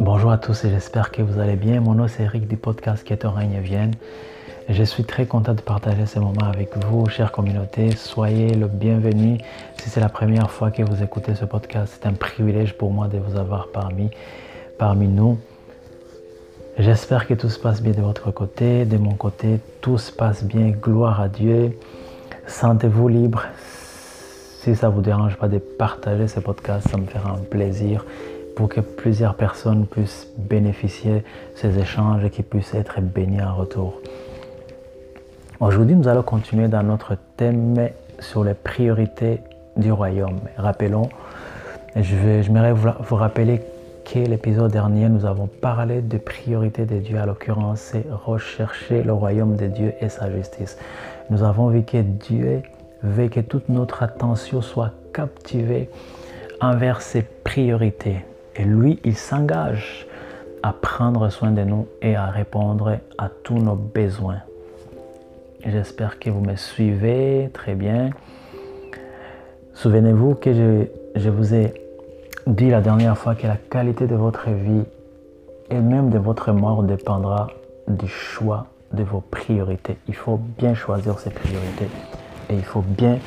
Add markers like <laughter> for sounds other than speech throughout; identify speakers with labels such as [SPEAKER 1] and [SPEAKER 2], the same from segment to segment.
[SPEAKER 1] Bonjour à tous et j'espère que vous allez bien. Mon nom c'est Eric du podcast Qui est en règne Vienne. Je suis très content de partager ce moment avec vous, chère communauté. Soyez le bienvenu. Si c'est la première fois que vous écoutez ce podcast, c'est un privilège pour moi de vous avoir parmi, parmi nous. J'espère que tout se passe bien de votre côté, de mon côté, tout se passe bien. Gloire à Dieu. Sentez-vous libre. Si ça vous dérange pas de partager ce podcast, ça me fera un plaisir pour que plusieurs personnes puissent bénéficier de ces échanges et qu'ils puissent être bénis en retour. Aujourd'hui, nous allons continuer dans notre thème sur les priorités du royaume. Rappelons, je j'aimerais vous, rappeler que l'épisode dernier, nous avons parlé de priorités de Dieu. À l'occurrence, c'est rechercher le royaume de Dieu et sa justice. Nous avons vu que Dieu veut que toute notre attention soit captivée envers ses priorités. Et lui, il s'engage à prendre soin de nous et à répondre à tous nos besoins. J'espère que vous me suivez très bien. Souvenez-vous que je, je, vous ai dit la dernière fois que la qualité de votre vie et même de votre mort dépendra du choix de vos priorités. Il faut bien choisir ses priorités et il faut bien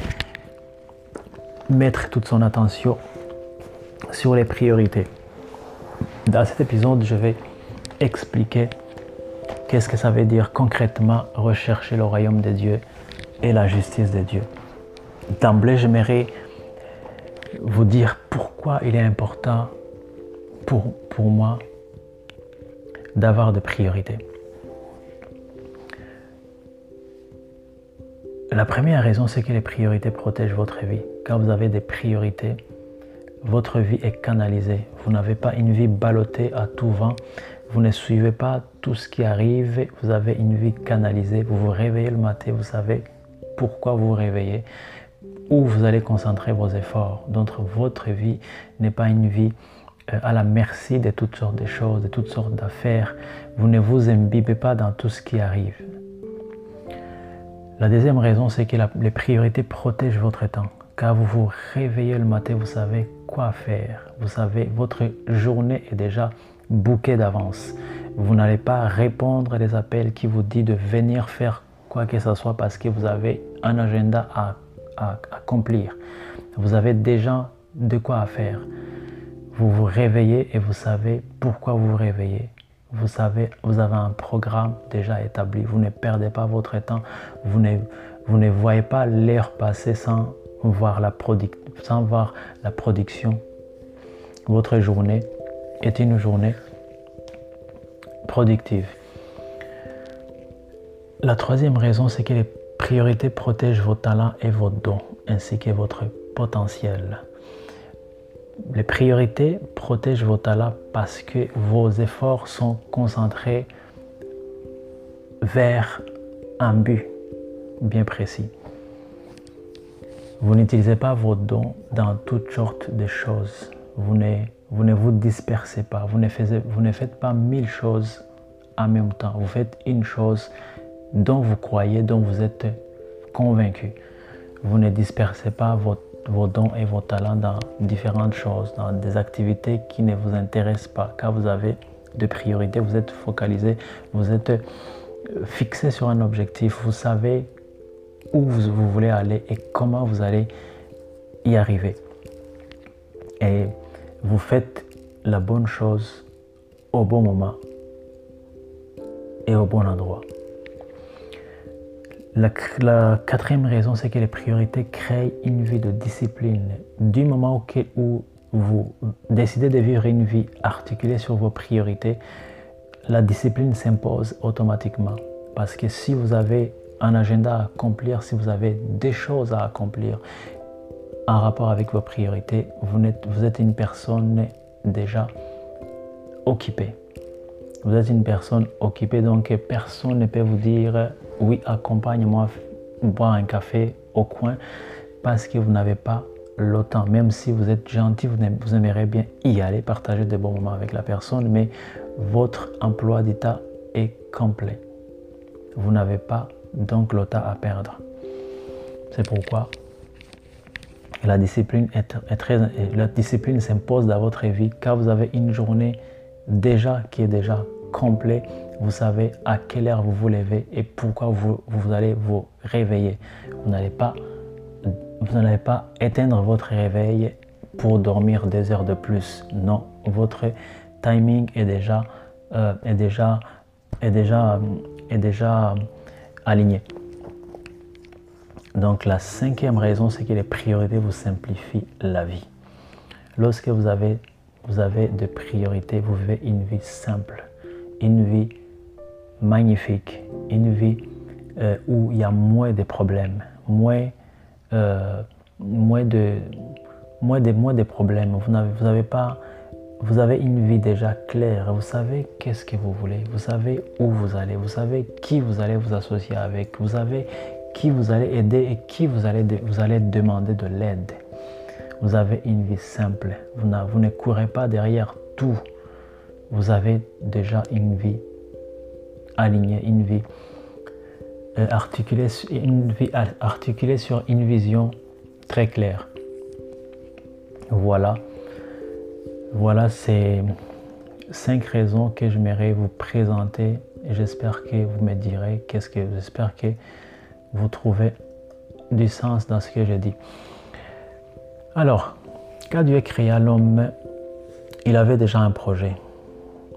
[SPEAKER 1] mettre toute son attention sur les priorités. Dans cet épisode, je vais expliquer qu'est-ce que ça veut dire concrètement rechercher le royaume de Dieu et la justice de Dieu. D'emblée, j'aimerais vous dire pourquoi il est important pour, pour moi d'avoir des priorités. La première raison, c'est que les priorités protègent votre vie. Quand vous avez des priorités, votre vie est canalisée. Vous n'avez pas une vie ballottée à tout vent. Vous ne suivez pas tout ce qui arrive. Vous avez une vie canalisée. Vous vous réveillez le matin. Vous savez pourquoi vous vous réveillez. Où vous allez concentrer vos efforts. Donc votre vie n'est pas une vie euh, à la merci de toutes sortes de choses, de toutes sortes d'affaires. Vous ne vous imbibez pas dans tout ce qui arrive. La deuxième raison, c'est que les priorités protègent votre temps. Quand vous vous réveillez le matin, vous savez quoi faire. Vous savez, votre journée est déjà bouquée d'avance. Vous n'allez pas répondre à des appels qui vous disent de venir faire quoi que ce soit parce que vous avez un agenda à, à accomplir. Vous avez déjà de quoi faire. Vous vous réveillez et vous savez pourquoi vous vous réveillez. Vous savez, vous avez un programme déjà établi. Vous ne perdez pas votre temps. Vous ne, vous ne voyez pas l'heure passer sans voir la, sans voir la production. Votre journée est une journée productive. La troisième raison, c'est que les priorités protègent vos talents et vos dons, ainsi que votre potentiel. Les priorités protègent vos talents parce que vos efforts sont concentrés vers un but bien précis. Vous n'utilisez pas vos dons dans toutes sortes de choses. Vous ne vous, dispersez pas. Vous ne, faites pas mille choses en même temps. Vous faites une chose dont vous croyez, dont vous êtes convaincu. Vous ne dispersez pas vos, vos dons et vos talents dans différentes choses, dans des activités qui ne vous intéressent pas. Car vous avez de priorités, vous êtes focalisé, vous êtes fixé sur un objectif. Vous savez où vous, voulez aller et comment vous allez y arriver. Et vous faites la bonne chose au bon moment et au bon endroit. La, quatrième raison, c'est que les priorités créent une vie de discipline. Du moment où vous décidez de vivre une vie articulée sur vos priorités, la discipline s'impose automatiquement. Parce que si vous avez un agenda à accomplir, si vous avez des choses à accomplir en rapport avec vos priorités, vous êtes, vous êtes une personne déjà occupée. Vous êtes une personne occupée, donc personne ne peut vous dire oui, accompagne-moi boire un café au coin parce que vous n'avez pas le temps. Même si vous êtes gentil, vous, aimeriez bien y aller, partager de bons moments avec la personne, mais votre emploi d'état est complet. Vous n'avez pas donc le temps à perdre. C'est pourquoi la discipline, la discipline s'impose dans votre vie car vous avez une journée déjà qui est déjà complète. Vous savez à quelle heure vous vous levez et pourquoi vous, vous allez vous réveiller. Vous n'allez pas, vous n'allez pas éteindre votre réveil pour dormir des heures de plus. Non, votre timing est déjà, euh, est déjà, est déjà, est déjà aligné. Donc la cinquième raison, c'est que les priorités vous simplifient la vie. Lorsque vous avez, vous avez des priorités, vous vivez une vie simple, une vie magnifique, une vie euh, où il y a moins de problèmes, moins, euh, moins, de, moins, de, moins de problèmes. Vous n'avez vous avez pas vous avez une vie déjà claire, vous savez qu'est-ce que vous voulez, vous savez où vous allez, vous savez qui vous allez vous associer avec, vous savez qui vous allez aider et qui vous allez, vous allez demander de l'aide. Vous avez une vie simple. Vous, ne courez pas derrière tout. Vous avez déjà une vie alignée, une vie, euh, articulée, une vie articulée sur une vision très claire. Voilà. Voilà ces cinq raisons que j'aimerais vous présenter. J'espère que vous me direz qu'est-ce que j'espère que vous trouvez du sens dans ce que je dis. Alors, quand Dieu créa l'homme, il avait déjà un projet.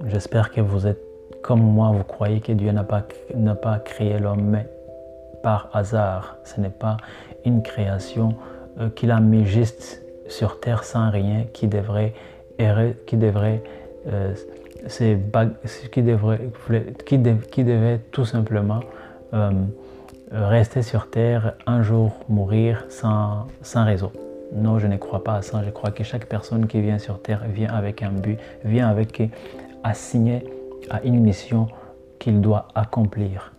[SPEAKER 1] J'espère que vous êtes comme moi, vous croyez que Dieu n'a pas, créé l'homme par hasard. Ce n'est pas une création euh, qu'il a mis juste sur terre sans rien qui devrait, qui devrait, euh, qui devrait, qui, devait tout simplement euh, rester sur Terre, un jour mourir sans, sans réseau. Non, je ne crois pas à ça. Je crois que chaque personne qui vient sur Terre vient avec un but, vient avec assigné à une mission qu'il doit accomplir.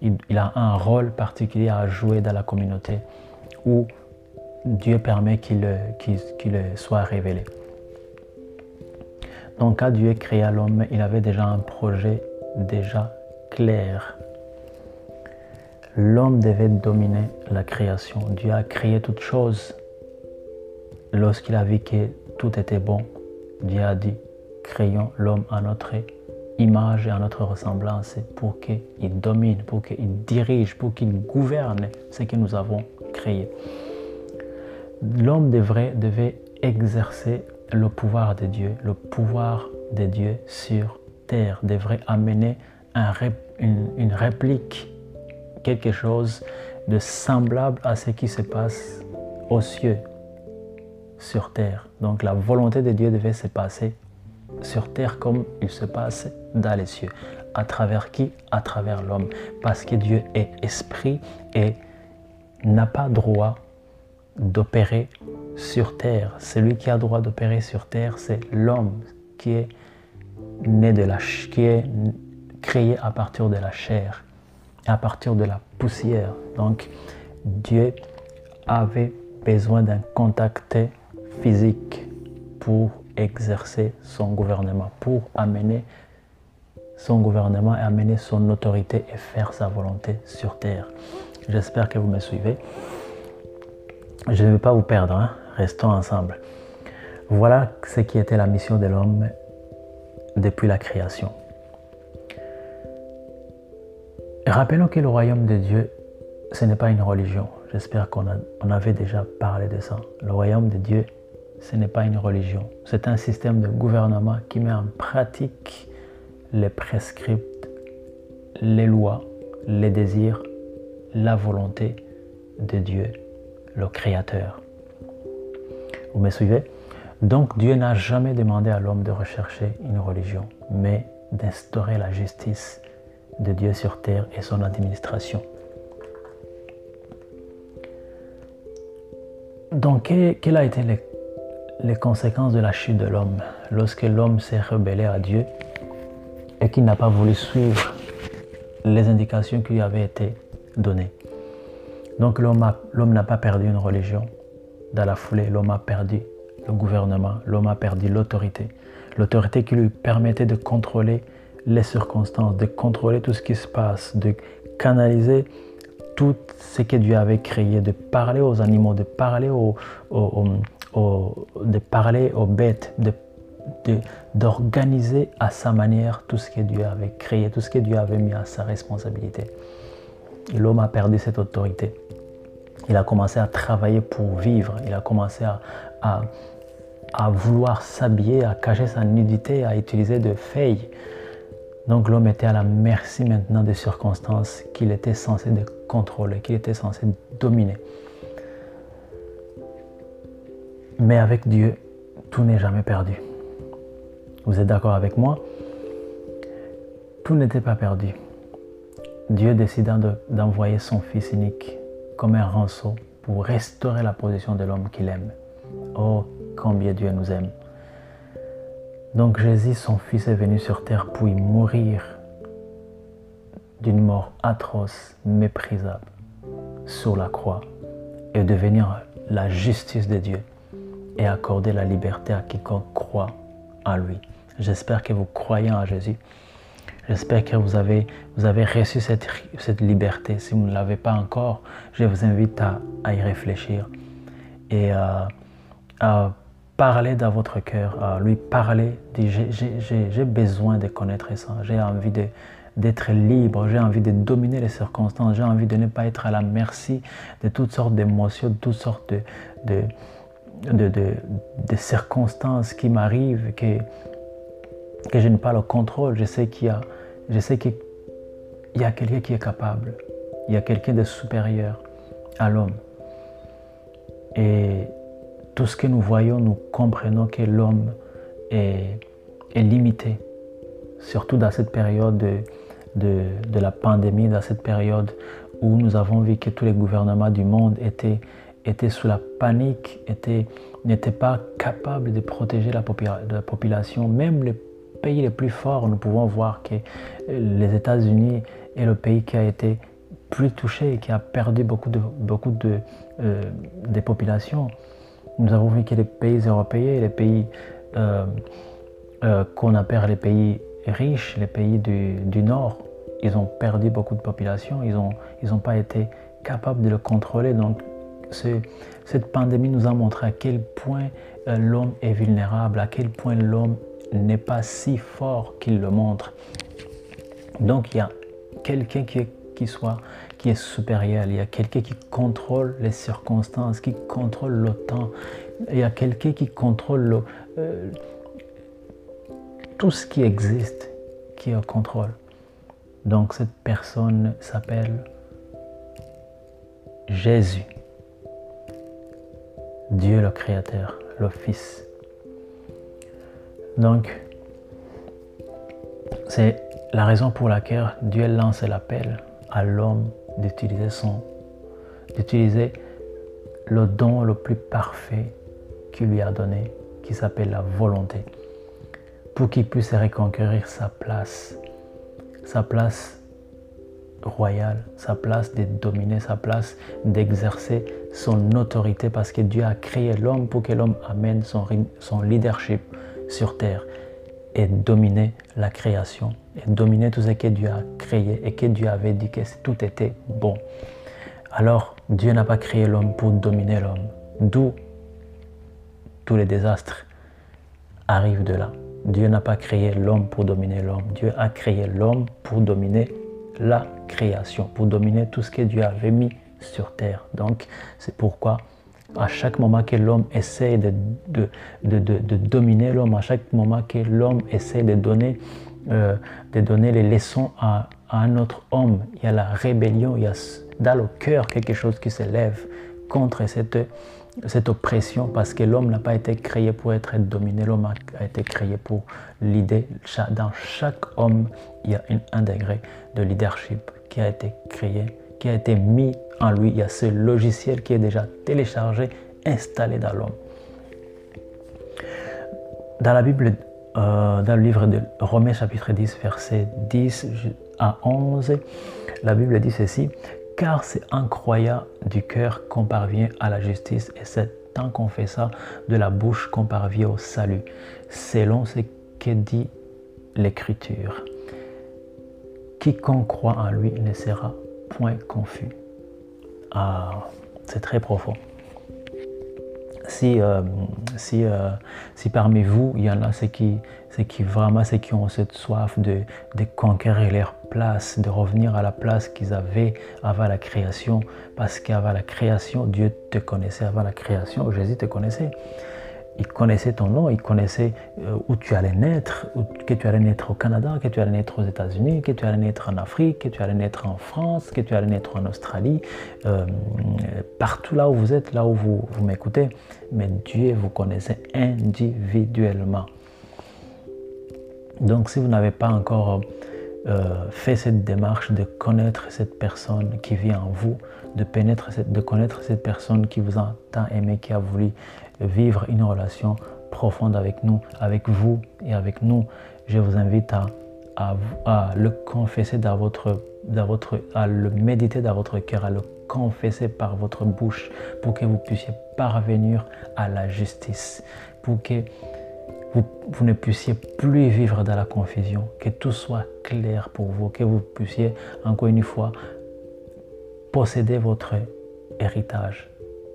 [SPEAKER 1] Il, a un rôle particulier à jouer dans la communauté où Dieu permet qu'il soit révélé. Donc quand Dieu créa l'homme, il avait déjà un projet déjà clair l'homme devait dominer la création. Dieu a créé toutes choses. Lorsqu'il a vu que tout était bon, Dieu a dit, créons l'homme à notre image et à notre ressemblance pour qu'il domine, pour qu'il dirige, pour qu'il gouverne ce que nous avons créé. L'homme devrait, devait exercer le pouvoir de Dieu, le pouvoir de Dieu sur terre, devrait amener une réplique quelque chose de semblable à ce qui se passe aux cieux, sur terre. Donc la volonté de Dieu devait se passer sur terre comme il se passe dans les cieux. À travers qui? À travers l'homme. Parce que Dieu est esprit et n'a pas droit d'opérer sur terre. Celui qui a droit d'opérer sur terre, c'est l'homme qui est né de la qui est créé à partir de la chair à partir de la poussière. Donc Dieu avait besoin d'un contact physique pour exercer son gouvernement, pour amener son gouvernement et amener son autorité et faire sa volonté sur terre. J'espère que vous me suivez. Je ne vais pas vous perdre, hein. restons ensemble. Voilà ce qui était la mission de l'homme depuis la création. Rappelons que le royaume de Dieu, ce n'est pas une religion. J'espère qu'on on avait déjà parlé de ça. Le royaume de Dieu, ce n'est pas une religion. C'est un système de gouvernement qui met en pratique les prescripts, les lois, les désirs, la volonté de Dieu, le Créateur. Vous me suivez? Donc Dieu n'a jamais demandé à l'homme de rechercher une religion, mais d'instaurer la justice de Dieu sur terre et son administration. Donc, quelles ont été les, conséquences de la chute de l'homme lorsque l'homme s'est rebellé à Dieu et qu'il n'a pas voulu suivre les indications qui lui avaient été données Donc, l'homme n'a pas perdu une religion. Dans la foulée, l'homme a perdu le gouvernement, l'homme a perdu l'autorité. L'autorité qui lui permettait de contrôler les circonstances, de contrôler tout ce qui se passe, de canaliser tout ce que Dieu avait créé, de parler aux animaux, de parler aux, de parler aux bêtes, de d'organiser à sa manière tout ce que Dieu avait créé, tout ce que Dieu avait mis à sa responsabilité. L'homme a perdu cette autorité. Il a commencé à travailler pour vivre. Il a commencé à, à, vouloir s'habiller, à cacher sa nudité, à utiliser de feuilles. Donc l'homme était à la merci maintenant des circonstances qu'il était censé contrôler, qu'il était censé dominer. Mais avec Dieu, tout n'est jamais perdu. Vous êtes d'accord avec moi? Tout n'était pas perdu. Dieu décida d'envoyer son Fils unique comme un rançon pour restaurer la position de l'homme qu'il aime. Oh, combien Dieu nous aime. Donc Jésus, son Fils, est venu sur terre pour y mourir d'une mort atroce, méprisable, sur la croix, et devenir la justice de Dieu et accorder la liberté à quiconque croit en lui. J'espère que vous croyez en Jésus. J'espère que vous avez, vous avez reçu cette, liberté. Si vous ne l'avez pas encore, je vous invite à, y réfléchir et à, parler dans votre cœur, à lui parler. J'ai besoin de connaître ça. J'ai envie d'être libre, j'ai envie de dominer les circonstances, j'ai envie de ne pas être à la merci de toutes sortes d'émotions, de toutes sortes de, de, de circonstances qui m'arrivent, que, que je n'ai pas le contrôle. Je sais qu'il y a, je sais qu'il y a quelqu'un qui est capable. Il y a quelqu'un de supérieur à l'homme. Et tout ce que nous voyons, nous comprenons que l'homme est, est, limité, surtout dans cette période de, de, de, la pandémie, dans cette période où nous avons vu que tous les gouvernements du monde étaient, étaient sous la panique, n'étaient pas capables de protéger la, la population, même les pays les plus forts, nous pouvons voir que les États-Unis est le pays qui a été plus touché qui a perdu beaucoup de, beaucoup de, euh, des populations. Nous avons vu que les pays européens, les pays euh, euh, qu'on appelle les pays riches, les pays du, du, Nord, ils ont perdu beaucoup de population, ils n'ont ils ont pas été capables de le contrôler. Donc, cette pandémie nous a montré à quel point l'homme est vulnérable, à quel point l'homme n'est pas si fort qu'il le montre. Donc il y a quelqu'un qui, qui, soit, qui est supérieur, il y a quelqu'un qui contrôle les circonstances, qui contrôle le temps, il y a quelqu'un qui contrôle euh, tout ce qui existe, qui est au contrôle. Donc cette personne s'appelle Jésus, Dieu le Créateur, le Fils. Donc, c'est la raison pour laquelle Dieu lance l'appel à l'homme d'utiliser son, d'utiliser le don le plus parfait qu'il lui a donné, qui s'appelle la volonté, pour qu'il puisse reconquérir sa place, sa place royale, sa place de dominer, sa place d'exercer son autorité, parce que Dieu a créé l'homme pour que l'homme amène son, son leadership sur terre et dominer la création, et dominer tout ce que Dieu a créé et que Dieu avait dit que tout était bon. Alors, Dieu n'a pas créé l'homme pour dominer l'homme, d'où tous les désastres arrivent de là. Dieu n'a pas créé l'homme pour dominer l'homme, Dieu a créé l'homme pour dominer la pour dominer tout ce que Dieu avait mis sur terre. Donc, c'est pourquoi à chaque moment que l'homme essaie de, de, de, dominer l'homme, à chaque moment que l'homme essaie de donner, euh, de donner les leçons à, à, un autre homme, il y a la rébellion, il y a dans le cœur quelque chose qui s'élève contre cette, cette oppression parce que l'homme n'a pas été créé pour être dominé, l'homme a été créé pour l'idée. Dans chaque homme, il y a un degré de leadership qui a été créé, qui a été mis en lui, il y a ce logiciel qui est déjà téléchargé, installé dans l'homme. Dans la Bible, euh, dans le livre de Romains chapitre 10, verset 10 à 11, la Bible dit ceci, car c'est en croyant du cœur qu'on parvient à la justice et c'est fait ça de la bouche qu'on parvient au salut, selon ce que dit l'Écriture. Quiconque croit en lui ne sera point confus Ah, c'est très profond. Si, euh, si, euh, si parmi vous, il y en a ceux qui, ceux qui vraiment ceux qui ont cette soif de, de conquérir leur place, de revenir à la place qu'ils avaient avant la création, parce qu'avant la création, Dieu te connaissait, avant la création, Jésus te connaissait il connaissait ton nom, il connaissait euh, où tu allais naître, que tu allais naître au Canada, que tu allais naître aux États-Unis, que tu allais naître en Afrique, que tu allais naître en France, que tu allais naître en Australie, euh, partout là où vous êtes, là où vous, vous m'écoutez. Mais Dieu vous connaissait individuellement. Donc si vous n'avez pas encore euh, fait cette démarche de connaître cette personne qui vit en vous, de, pénétrer, de connaître cette personne qui vous a tant aimé, qui a voulu vivre une relation profonde avec nous, avec vous et avec nous, je vous invite à, le confesser dans votre, dans votre, à le méditer dans votre cœur, à le confesser par votre bouche pour que vous puissiez parvenir à la justice, pour que vous, vous, ne puissiez plus vivre dans la confusion, que tout soit clair pour vous, que vous puissiez encore une fois posséder votre héritage,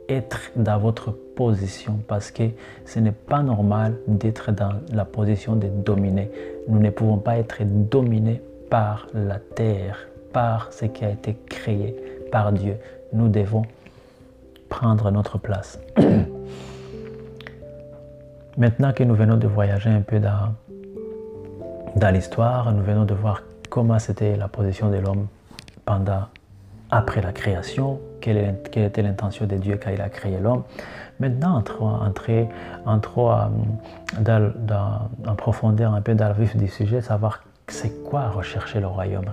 [SPEAKER 1] être dans votre position parce que ce n'est pas normal d'être dans la position de dominer. Nous ne pouvons pas être dominés par la terre, par ce qui a été créé par Dieu. Nous devons prendre notre place. <clears throat> Maintenant que nous venons de voyager un peu dans, dans l'histoire, nous venons de voir comment c'était la position de l'homme pendant après la création, quelle, était l'intention de Dieu quand il a créé l'homme. Maintenant, entrer, entrer, dans, en profondeur un peu dans le vif du sujet, savoir c'est quoi rechercher le royaume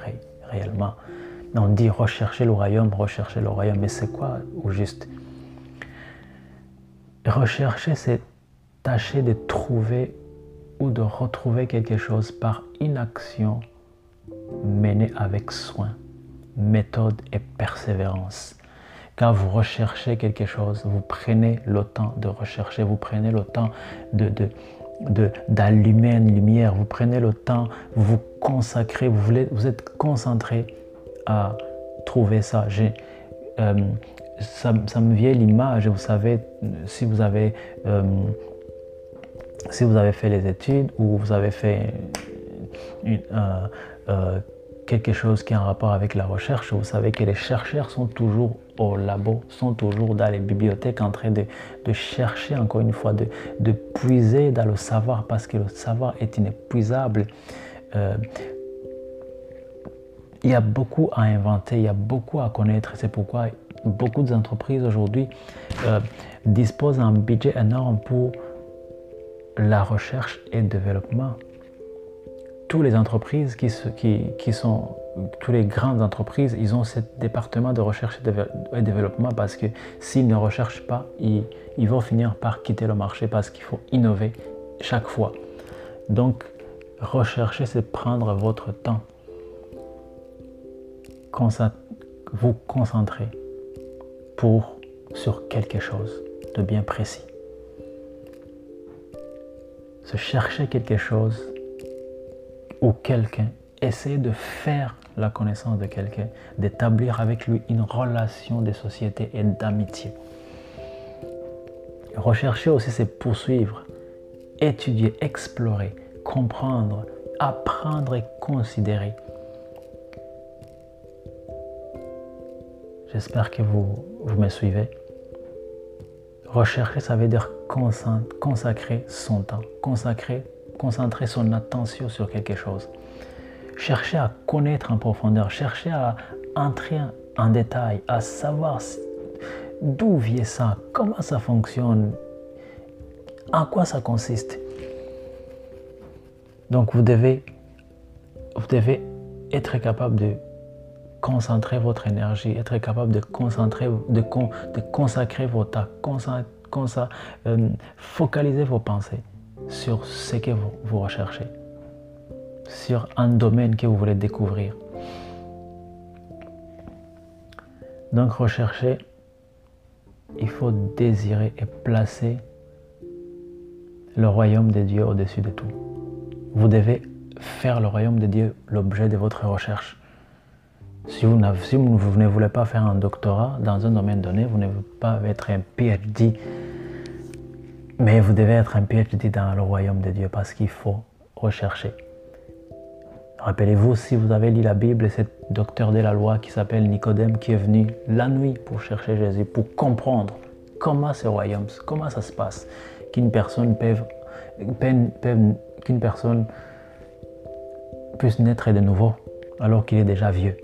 [SPEAKER 1] réellement. On dit rechercher le royaume, rechercher le royaume, mais c'est quoi au juste? Rechercher, c'est tâcher de trouver ou de retrouver quelque chose par une action menée avec soin méthode et persévérance. Quand vous recherchez quelque chose, vous prenez le temps de rechercher, vous prenez le temps de, d'allumer une lumière, vous prenez le temps, vous vous consacrez, vous, voulez, vous êtes concentré à trouver ça. Euh, ça, me vient l'image, vous savez, si vous avez, euh, si vous avez fait les études ou vous avez fait une, euh, quelque chose qui est en rapport avec la recherche, vous savez que les chercheurs sont toujours au labo, sont toujours dans les bibliothèques en train de, chercher, encore une fois, de, de, puiser dans le savoir parce que le savoir est inépuisable. Euh, il y a beaucoup à inventer, il y a beaucoup à connaître. C'est pourquoi beaucoup d'entreprises aujourd'hui euh, disposent d'un budget énorme pour la recherche et le développement les entreprises qui, qui, sont, toutes les grandes entreprises, ils ont ce département de recherche et développement parce que s'ils ne recherchent pas, ils, ils vont finir par quitter le marché parce qu'il faut innover chaque fois. Donc, rechercher, c'est prendre votre temps. Vous concentrer pour, sur quelque chose de bien précis. Se chercher quelque chose ou quelqu'un, essayer de faire la connaissance de quelqu'un, d'établir avec lui une relation de société et d'amitié. Rechercher aussi, c'est poursuivre, étudier, explorer, comprendre, apprendre et considérer. J'espère que vous, vous me suivez. Rechercher, ça veut dire consacrer son temps, consacrer concentrer son attention sur quelque chose. Chercher à connaître en profondeur, chercher à entrer en détail, à savoir d'où vient ça, comment ça fonctionne, en quoi ça consiste. Donc vous devez, vous devez être capable de concentrer votre énergie, être capable de concentrer, de, de consacrer votre temps, euh, focaliser vos pensées sur ce que vous, recherchez, sur un domaine que vous voulez découvrir. Donc rechercher, il faut désirer et placer le royaume de Dieu au-dessus de tout. Vous devez faire le royaume de Dieu l'objet de votre recherche. Si vous, si vous ne voulez pas faire un doctorat dans un domaine donné, vous ne voulez pas être un PhD, mais vous devez être PhD dans le royaume de Dieu parce qu'il faut rechercher. Rappelez-vous, si vous avez lu la Bible, c'est docteur de la loi qui s'appelle Nicodème qui est venu la nuit pour chercher Jésus, pour comprendre comment ce royaume, comment ça se passe, qu'une personne puisse naître de nouveau alors qu'il est déjà vieux.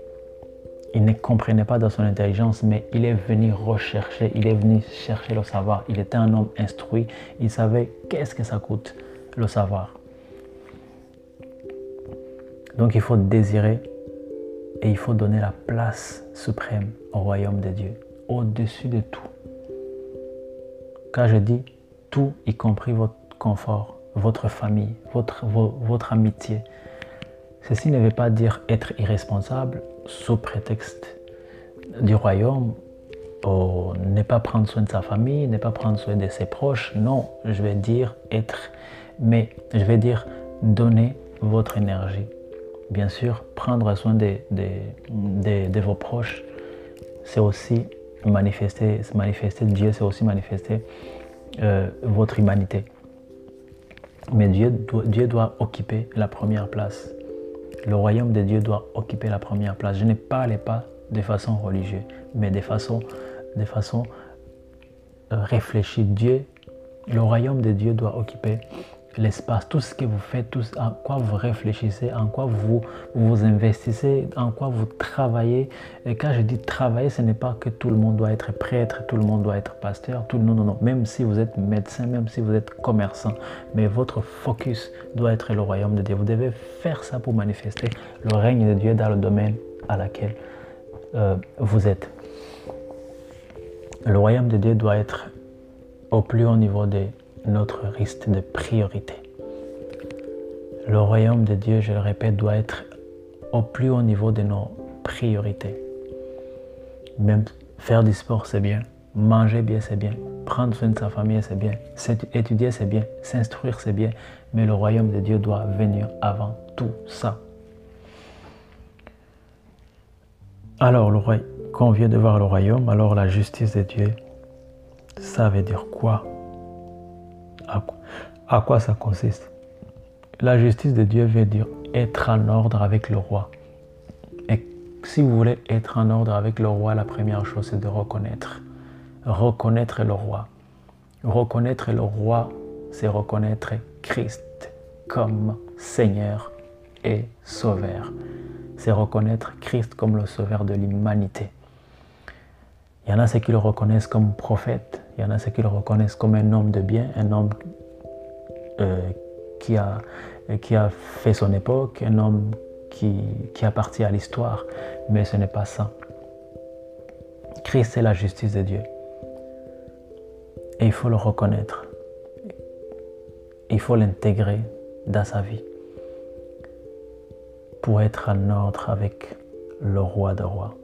[SPEAKER 1] Il ne comprenait pas dans son intelligence, mais il est venu rechercher, il est venu chercher le savoir. Il était un homme instruit, il savait qu'est-ce que ça coûte, le savoir. Donc il faut désirer et il faut donner la place suprême au royaume de Dieu, au-dessus de tout. Quand je dis tout, y compris votre confort, votre famille, votre, votre amitié, ceci ne veut pas dire être irresponsable sous prétexte du royaume, ou ne pas prendre soin de sa famille, ne pas prendre soin de ses proches. Non, je vais dire être, mais je vais dire donner votre énergie bien sûr, prendre soin de, de, vos proches, c'est aussi manifester, manifester Dieu, c'est aussi manifester euh, votre humanité. Mais Dieu Dieu doit occuper la première place. Le royaume de Dieu doit occuper la première place. Je ne parle pas de façon religieuse, mais de façon, de façon euh, réfléchie. Dieu, le royaume de Dieu doit occuper l'espace, tout ce que vous faites, tout en quoi vous réfléchissez, en quoi vous vous investissez, en quoi vous travaillez. Et quand je dis travailler, ce n'est pas que tout le monde doit être prêtre, tout le monde doit être pasteur, tout le monde, non, non, même si vous êtes médecin, même si vous êtes commerçant, mais votre focus doit être le royaume de Dieu. Vous devez faire ça pour manifester le règne de Dieu dans le domaine à laquelle euh, vous êtes. Le royaume de Dieu doit être au plus haut niveau des notre risque de priorité. Le royaume de Dieu, je le répète, doit être au plus haut niveau de nos priorités. Même faire du sport, c'est bien. Manger bien, c'est bien. Prendre soin de sa famille, c'est bien. Étudier, c'est bien. S'instruire, c'est bien. Mais le royaume de Dieu doit venir avant tout ça. Alors, le quand on vient de voir le royaume, alors la justice de Dieu, ça veut dire quoi? À quoi ça consiste? La justice de Dieu veut dire être en ordre avec le roi. Et si vous voulez être en ordre avec le roi, la première chose, c'est de reconnaître. Reconnaître le roi. Reconnaître le roi, c'est reconnaître Christ comme Seigneur et Sauveur. C'est reconnaître Christ comme le Sauveur de l'humanité. Il y en a ceux qui le reconnaissent comme prophète, il y en a ceux qui le reconnaissent comme un homme de bien, un homme qui, a, qui a fait son époque, un homme qui, qui appartient à l'histoire, mais ce n'est pas ça. Christ est la justice de Dieu. Et il faut le reconnaître. Il faut l'intégrer dans sa vie pour être en ordre avec le roi des rois.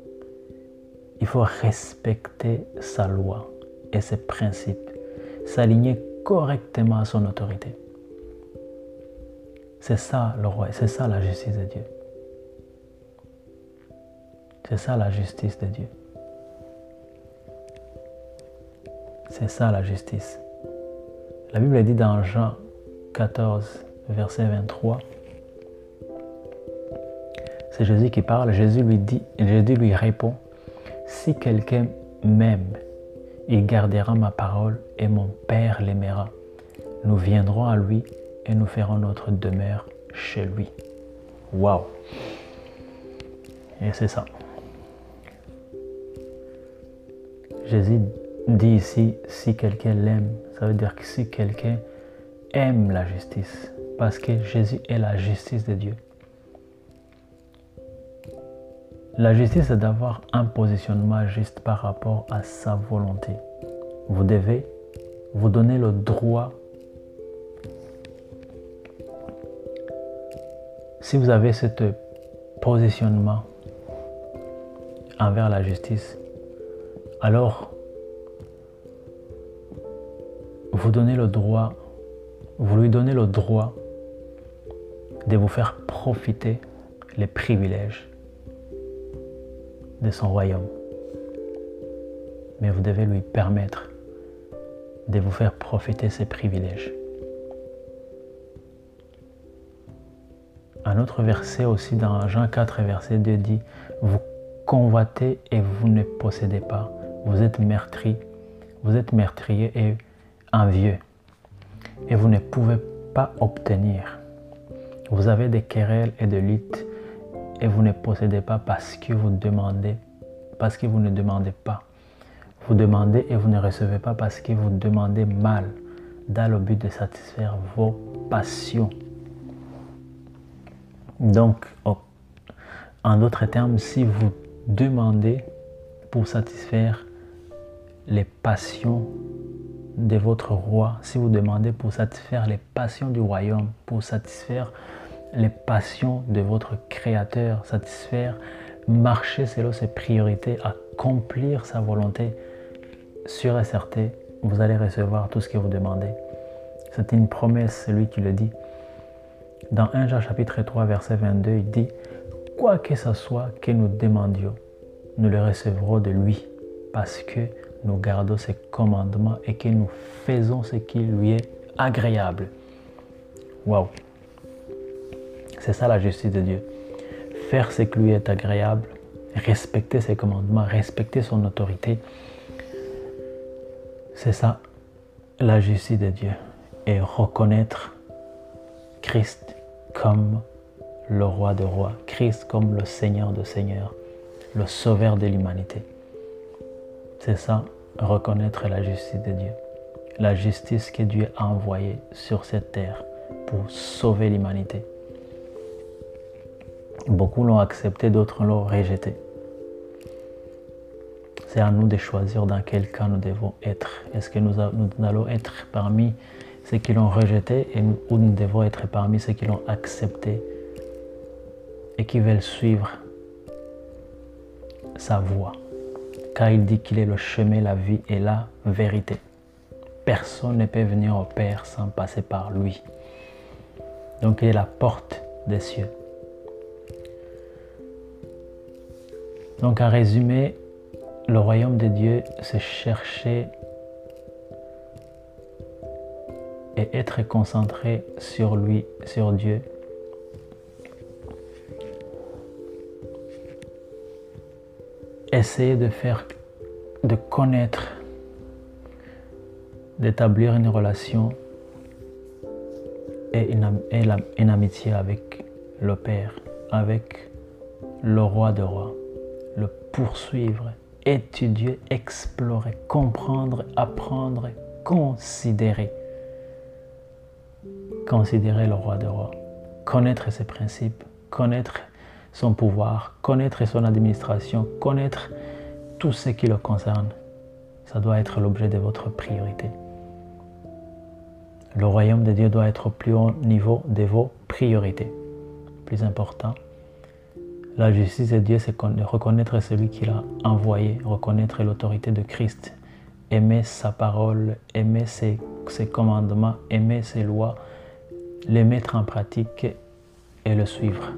[SPEAKER 1] Il faut respecter sa loi et ses principes, s'aligner correctement à son autorité. C'est ça le roi, c'est ça la justice de Dieu. C'est ça la justice de Dieu. C'est ça la justice. La Bible dit dans Jean 14, verset 23, c'est Jésus qui parle, Jésus lui dit, Jésus lui répond, si quelqu'un m'aime, il gardera ma parole et mon Père l'aimera. Nous viendrons à lui et nous ferons notre demeure chez lui. Waouh! Et c'est ça. Jésus dit ici, si quelqu'un l'aime, ça veut dire que si quelqu'un aime la justice, parce que Jésus est la justice de Dieu. La justice, c'est d'avoir un positionnement juste par rapport à sa volonté. Vous devez vous donner le droit. Si vous avez ce positionnement envers la justice, alors vous donnez le droit, vous lui donnez le droit de vous faire profiter les privilèges de son royaume. Mais vous devez lui permettre de vous faire profiter ses privilèges. Un autre verset aussi dans Jean 4, verset 2 dit, vous convoitez et vous ne possédez pas. Vous êtes meurtri, vous êtes meurtrier et envieux. Et vous ne pouvez pas obtenir. Vous avez des querelles et des luttes et vous ne possédez pas parce que vous demandez, parce que vous ne demandez pas. Vous demandez et vous ne recevez pas parce que vous demandez mal, dans le but de satisfaire vos passions. Donc, en d'autres termes, si vous demandez pour satisfaire les passions de votre roi, si vous demandez pour satisfaire les passions du royaume, pour satisfaire les passions de votre créateur, satisfaire, marcher selon ses priorités, accomplir sa volonté, sûr et certain, vous allez recevoir tout ce que vous demandez. C'est une promesse, celui qui le dit. Dans 1 Jean chapitre 3 verset 22, il dit, quoi que ce soit que nous demandions, nous le recevrons de lui, parce que nous gardons ses commandements et que nous faisons ce qui lui est agréable. Waouh! C'est ça la justice de Dieu. Faire ce qui lui est agréable, respecter ses commandements, respecter son autorité. C'est ça la justice de Dieu. Et reconnaître Christ comme le roi de rois, Christ comme le Seigneur de seigneurs, le sauveur de l'humanité. C'est ça, reconnaître la justice de Dieu. La justice que Dieu a envoyée sur cette terre pour sauver l'humanité. Beaucoup l'ont accepté, d'autres l'ont rejeté. C'est à nous de choisir dans quel cas nous devons être. Est-ce que nous, allons être parmi ceux qui l'ont rejeté ou nous devons être parmi ceux qui l'ont accepté et qui veulent suivre sa voie. Car il dit qu'il est le chemin, la vie et la vérité. Personne ne peut venir au Père sans passer par lui. Donc il est la porte des cieux. Donc à résumer, le royaume de Dieu, c'est chercher et être concentré sur lui, sur Dieu. Essayer de faire, de connaître, d'établir une relation et une, amitié avec le Père, avec le roi de rois le poursuivre, étudier, explorer, comprendre, apprendre, considérer. Considérer le roi de rois, connaître ses principes, connaître son pouvoir, connaître son administration, connaître tout ce qui le concerne. Ça doit être l'objet de votre priorité. Le royaume de Dieu doit être au plus haut niveau de vos priorités. Plus important, la justice de Dieu, c'est reconnaître celui qu'il a envoyé, reconnaître l'autorité de Christ, aimer sa parole, aimer ses, commandements, aimer ses lois, les mettre en pratique et le suivre.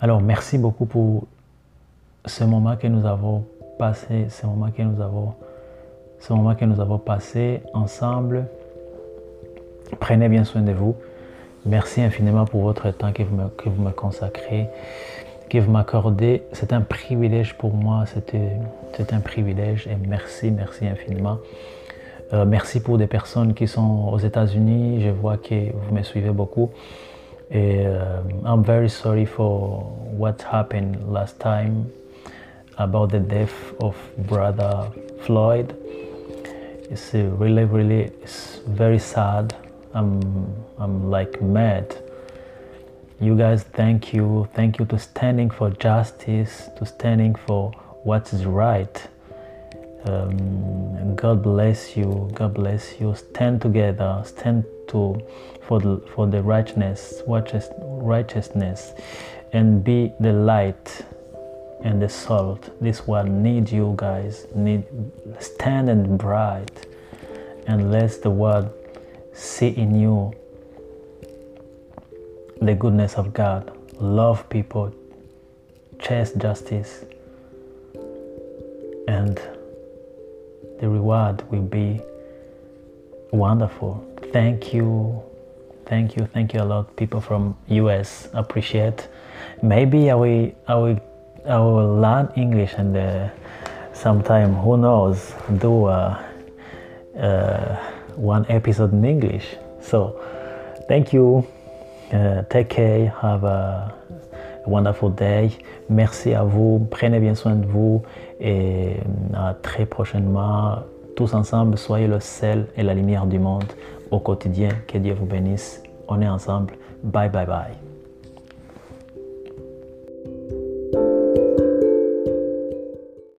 [SPEAKER 1] Alors, merci beaucoup pour ce moment que nous avons passé, ce moment que nous avons, ce moment que nous avons passé ensemble. Prenez bien soin de vous. Merci infiniment pour votre temps que vous me, que vous me consacrez, que vous m'accordez. C'est un privilège pour moi, c'est un privilège et merci, merci infiniment. Euh, merci pour des personnes qui sont aux États-Unis. Je vois que vous me suivez beaucoup. Et uh, I'm very sorry for what happened last time about the death of brother Floyd. It's really, really, it's very sad. I'm I'm like mad. You guys, thank you, thank you to standing for justice, to standing for what is right. Um, God bless you. God bless you. Stand together. Stand to for the for the righteousness, righteousness, and be the light and the salt. This world needs you guys. Need stand and bright, and let the world see in you the goodness of God. Love people. chase justice and the reward will be wonderful. Thank you. Thank you. Thank you a lot. People from US appreciate. Maybe I will I will I will learn English and uh, sometime who knows do uh, uh, one episode in English. So thank you. Uh, take care. Have a wonderful day. Merci à vous. Prenez bien soin de vous et à très prochainement. Tous ensemble, soyez le sel et la lumière du monde au quotidien. Que Dieu vous bénisse. On est ensemble. Bye bye bye.